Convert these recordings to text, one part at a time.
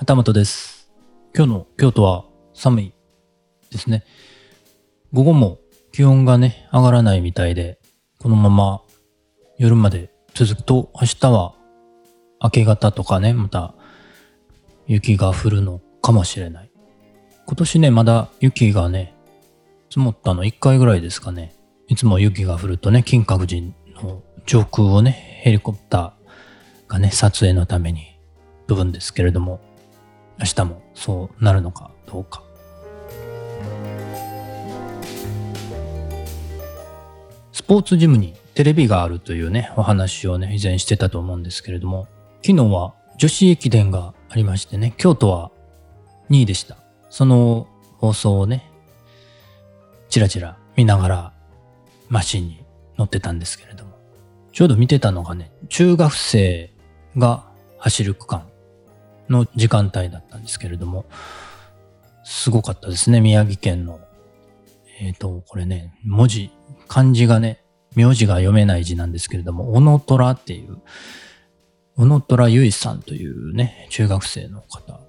旗本です。今日の京都は寒いですね。午後も気温がね、上がらないみたいで、このまま夜まで続くと、明日は明け方とかね、また雪が降るのかもしれない。今年ね、まだ雪がね、積もったの1回ぐらいですかね。いつも雪が降るとね、金閣寺の上空をね、ヘリコプターがね、撮影のために飛ぶんですけれども、明日もそうなるのかどうか。スポーツジムにテレビがあるというね、お話をね、以前してたと思うんですけれども、昨日は女子駅伝がありましてね、京都は2位でした。その放送をね、ちらちら見ながらマシンに乗ってたんですけれども、ちょうど見てたのがね、中学生が走る区間の時間帯だったんですけれども、すごかったですね、宮城県の。えっ、と、これね、文字、漢字がね、名字が読めない字なんですけれども、小野虎っていう、小野虎ゆいさんというね、中学生の方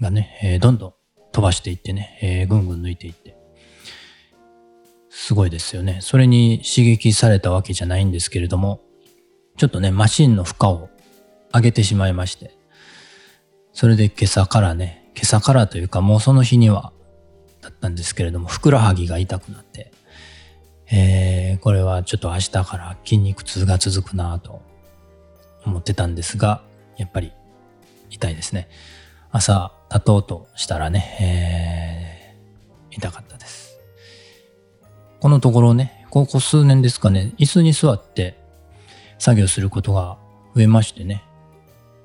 がね、えーどんどん飛ばしていってね、えーぐんぐん抜いていって、すごいですよね。それに刺激されたわけじゃないんですけれども、ちょっとね、マシンの負荷を上げてしまいまして、それで今朝からね、今朝からというかもうその日には、だったんですけれども、ふくらはぎが痛くなって、えー、これはちょっと明日から筋肉痛が続くなと思ってたんですが、やっぱり痛いですね。朝立とうとしたらね、えー、痛かったです。このところね、ここ数年ですかね、椅子に座って作業することが増えましてね、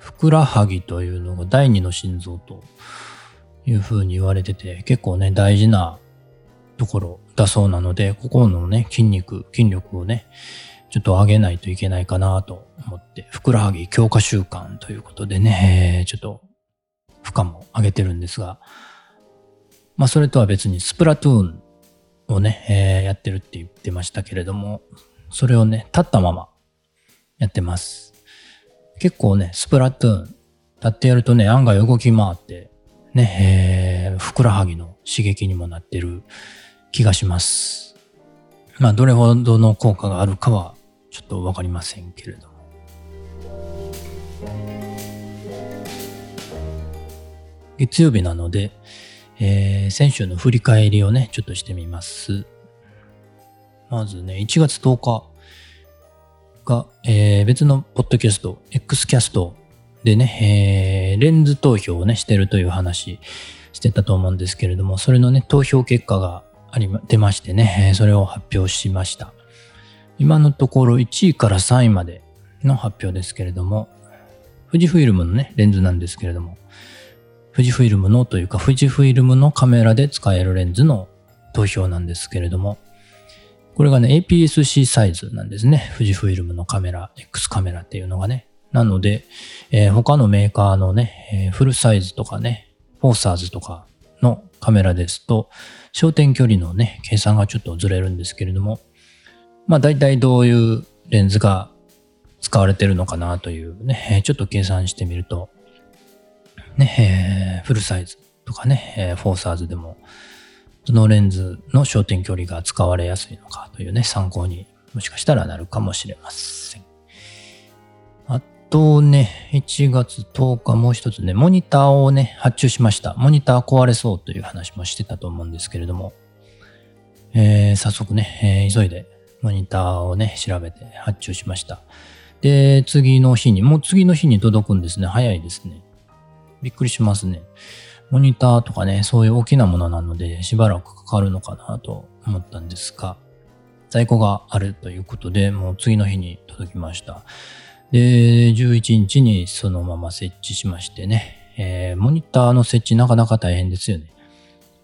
ふくらはぎというのが第二の心臓というふうに言われてて、結構ね、大事なところだそうなので、ここのね、筋肉、筋力をね、ちょっと上げないといけないかなと思って、ふくらはぎ強化習慣ということでね、ちょっと負荷も上げてるんですが、まあそれとは別にスプラトゥーンをね、えやってるって言ってましたけれども、それをね、立ったままやってます。結構ね、スプラトゥーン、立ってやるとね、案外動き回って、ね、えーふくらはぎの刺激にもなってる気がします。まあ、どれほどの効果があるかは、ちょっとわかりませんけれども。月曜日なので、えー先週の振り返りをね、ちょっとしてみます。まずね、1月10日が、えー別のポッドキャスト、X キャストでね、えーレンズ投票をね、してるという話してたと思うんですけれども、それのね、投票結果がありま、出ましてね、えそれを発表しました。今のところ1位から3位までの発表ですけれども、富士フイルムのね、レンズなんですけれども、富士フイルムのというか、富士フイルムのカメラで使えるレンズの投票なんですけれども、これがね、APS-C サイズなんですね。富士フイルムのカメラ、X カメラっていうのがね。なので、えー他のメーカーのね、えーフルサイズとかね、フォーサーズとかのカメラですと、焦点距離のね、計算がちょっとずれるんですけれども、まあ大体どういうレンズが使われてるのかなというね、ちょっと計算してみると、ね、えーフルサイズとかね、えーフォーサーズでも、どのレンズの焦点距離が使われやすいのかというね、参考にもしかしたらなるかもしれません。あとね、1月10日もう一つね、モニターをね、発注しました。モニター壊れそうという話もしてたと思うんですけれども、えー早速ね、えー急いでモニターをね、調べて発注しました。で、次の日に、もう次の日に届くんですね。早いですね。びっくりしますね。モニターとかね、そういう大きなものなので、しばらくかかるのかなと思ったんですが、在庫があるということで、もう次の日に届きました。で、11日にそのまま設置しましてね、えーモニターの設置なかなか大変ですよね。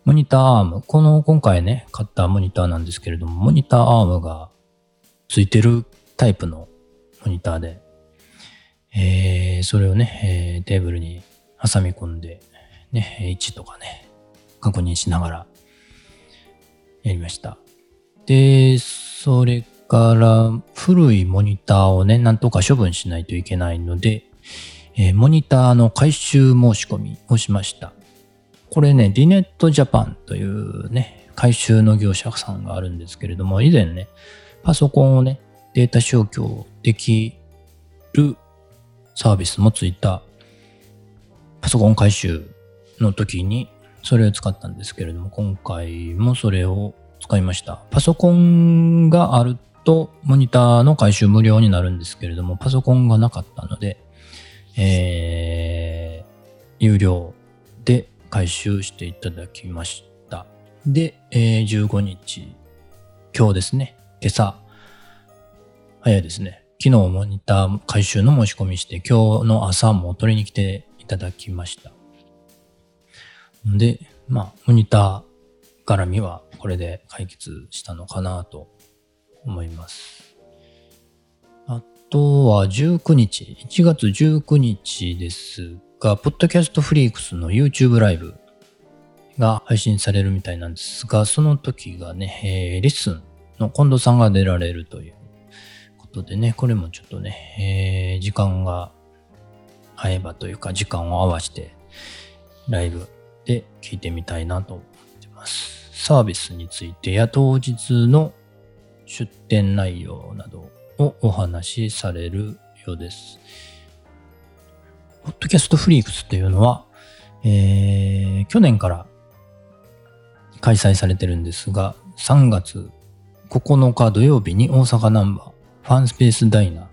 モニターアーム、この今回ね、買ったモニターなんですけれども、モニターアームがついてるタイプのモニターで、えーそれをね、えーテーブルに挟み込んで、ね、位置とかね、確認しながらやりました。で、それから古いモニターをね、なんとか処分しないといけないので、え、モニターの回収申し込みをしました。これね、ディネットジャパンというね、回収の業者さんがあるんですけれども、以前ね、パソコンをね、データ消去できるサービスもついたパソコン回収の時にそれを使ったんですけれども、今回もそれを使いました。パソコンがあるとモニターの回収無料になるんですけれども、パソコンがなかったので、えー、有料で回収していただきました。で、えー、15日、今日ですね、今朝、早いですね。昨日モニター回収の申し込みして、今日の朝も取りに来ていただきました。で、まあ、モニター絡みはこれで解決したのかなと思います。あとは19日、1月19日ですが、ポッドキャストフリークスの YouTube ライブが配信されるみたいなんですが、その時がね、えー、レッスンの近藤さんが出られるということでね、これもちょっとね、えー、時間が合えばというか、時間を合わせてライブで聞いてみたいなと思ってます。サービスについてや当日の出店内容などをお話しされるようです。ポッドキャストフリークスというのは、えー、去年から開催されてるんですが、3月9日土曜日に大阪ナンバーファンスペースダイナ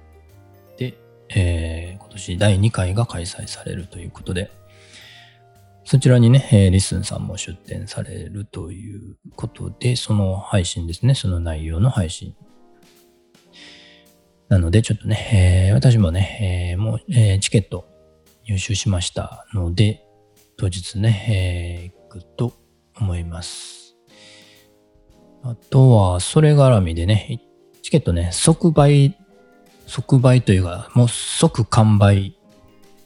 ーで、えー、今年第2回が開催されるということで、そちらにね、えー、リスンさんも出展されるということで、その配信ですね、その内容の配信。なので、ちょっとね、えー、私もね、えー、もう、えー、チケット入手しましたので、当日ね、えー、行くと思います。あとは、それ絡みでね、チケットね、即売、即売というか、もう即完売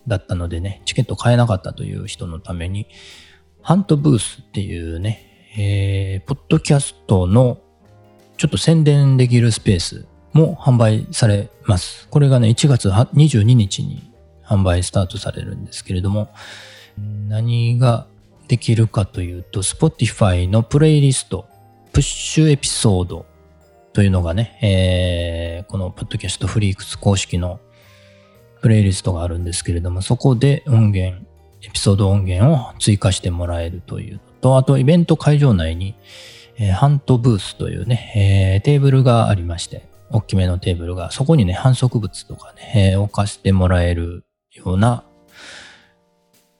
だったのでね、チケット買えなかったという人のために、ハントブースっていうね、えー、ポッドキャストのちょっと宣伝できるスペースも販売されます。これがね、1月22日に販売スタートされるんですけれども、何ができるかというと、Spotify のプレイリスト、プッシュエピソードというのがね、えー、このポッドキャストフリークス公式のプレイリストがあるんですけれども、そこで音源、エピソード音源を追加してもらえるというのと、あとイベント会場内に、えー、ハントブースというね、えー、テーブルがありまして、大きめのテーブルが、そこにね、反則物とかね、えー、置かせてもらえるような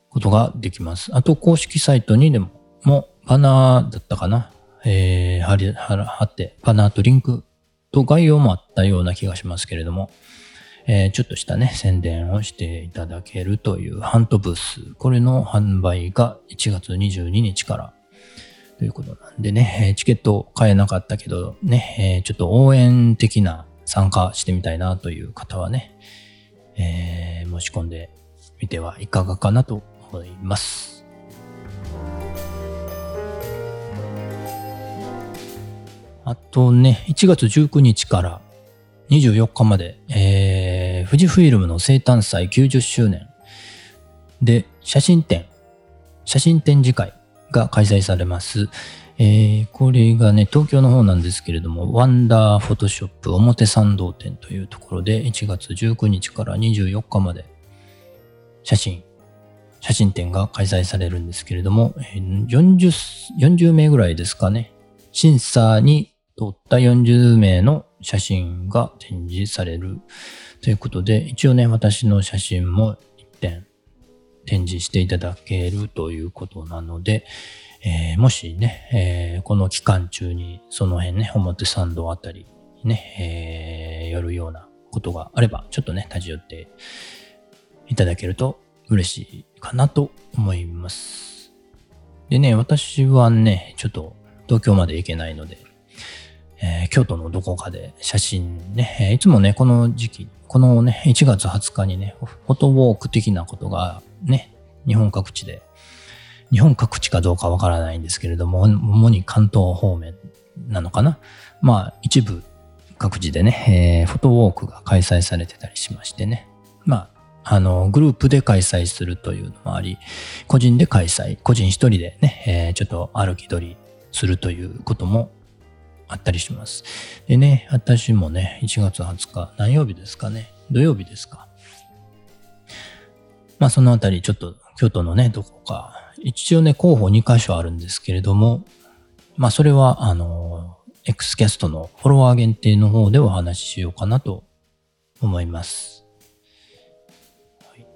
ことができます。あと、公式サイトにでも、もバナーだったかな、えー、貼り、貼って、バナーとリンクと概要もあったような気がしますけれども、えー、ちょっとしたね、宣伝をしていただけるというハントブース。これの販売が1月22日からということなんでね、チケット買えなかったけどね、ちょっと応援的な参加してみたいなという方はね、えー、申し込んでみてはいかがかなと思います。あとね、1月19日から24日まで、えー、富士フイルムの生誕祭90周年で写真展、写真展示会が開催されます。えー、これがね、東京の方なんですけれども、ワンダーフォトショップ表参道店というところで1月19日から24日まで写真、写真展が開催されるんですけれども、40、40名ぐらいですかね。審査に撮った40名の写真が展示されるということで、一応ね、私の写真も一点展示していただけるということなので、えー、もしね、えー、この期間中にその辺ね、表参道あたりにね、えー、寄るようなことがあれば、ちょっとね、立ち寄っていただけると嬉しいかなと思います。でね、私はね、ちょっと東京まで行けないので、えー、京都のどこかで写真ね、いつもね、この時期、このね、1月20日にね、フォトウォーク的なことがね、日本各地で、日本各地かどうかわからないんですけれども、主に関東方面なのかな？まあ、一部各地でね、えー、フォトウォークが開催されてたりしましてね。まあ、あの、グループで開催するというのもあり、個人で開催、個人一人でね、えー、ちょっと歩き取りするということもあったりします。でね、私もね、1月20日、何曜日ですかね、土曜日ですか？まあそのあたりちょっと京都のね、どこか、一応ね、候補2箇所あるんですけれども、まあそれは、あの、X キャストのフォロワー限定の方でお話ししようかなと思います。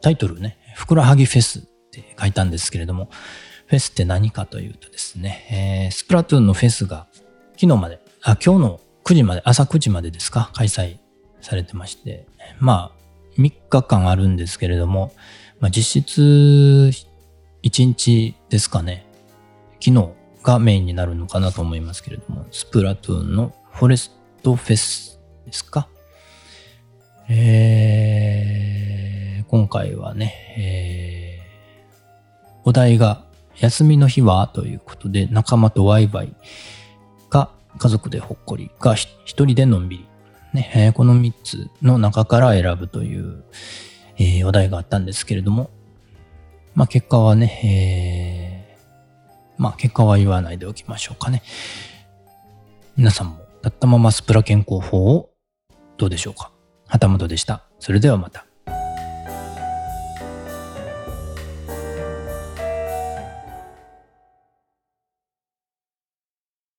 タイトルね、ふくらはぎフェスって書いたんですけれども、フェスって何かというとですね、えー、スプラトゥーンのフェスが昨日まで、あ、今日の9時まで、朝9時までですか、開催されてまして、まあ、3日間あるんですけれども、まあ、実質1日ですかね、昨日がメインになるのかなと思いますけれども、スプラトゥーンのフォレストフェスですか？えー、今回はね、えー、お題が休みの日は？ということで仲間とワイワイ家族でほっこりが一人でのんびり。ね、えー、この3つの中から選ぶという、えー、お題があったんですけれども、まあ結果はね、えー、まあ結果は言わないでおきましょうかね。皆さんも立ったままスプラ健康法をどうでしょうか旗本でした。それではまた。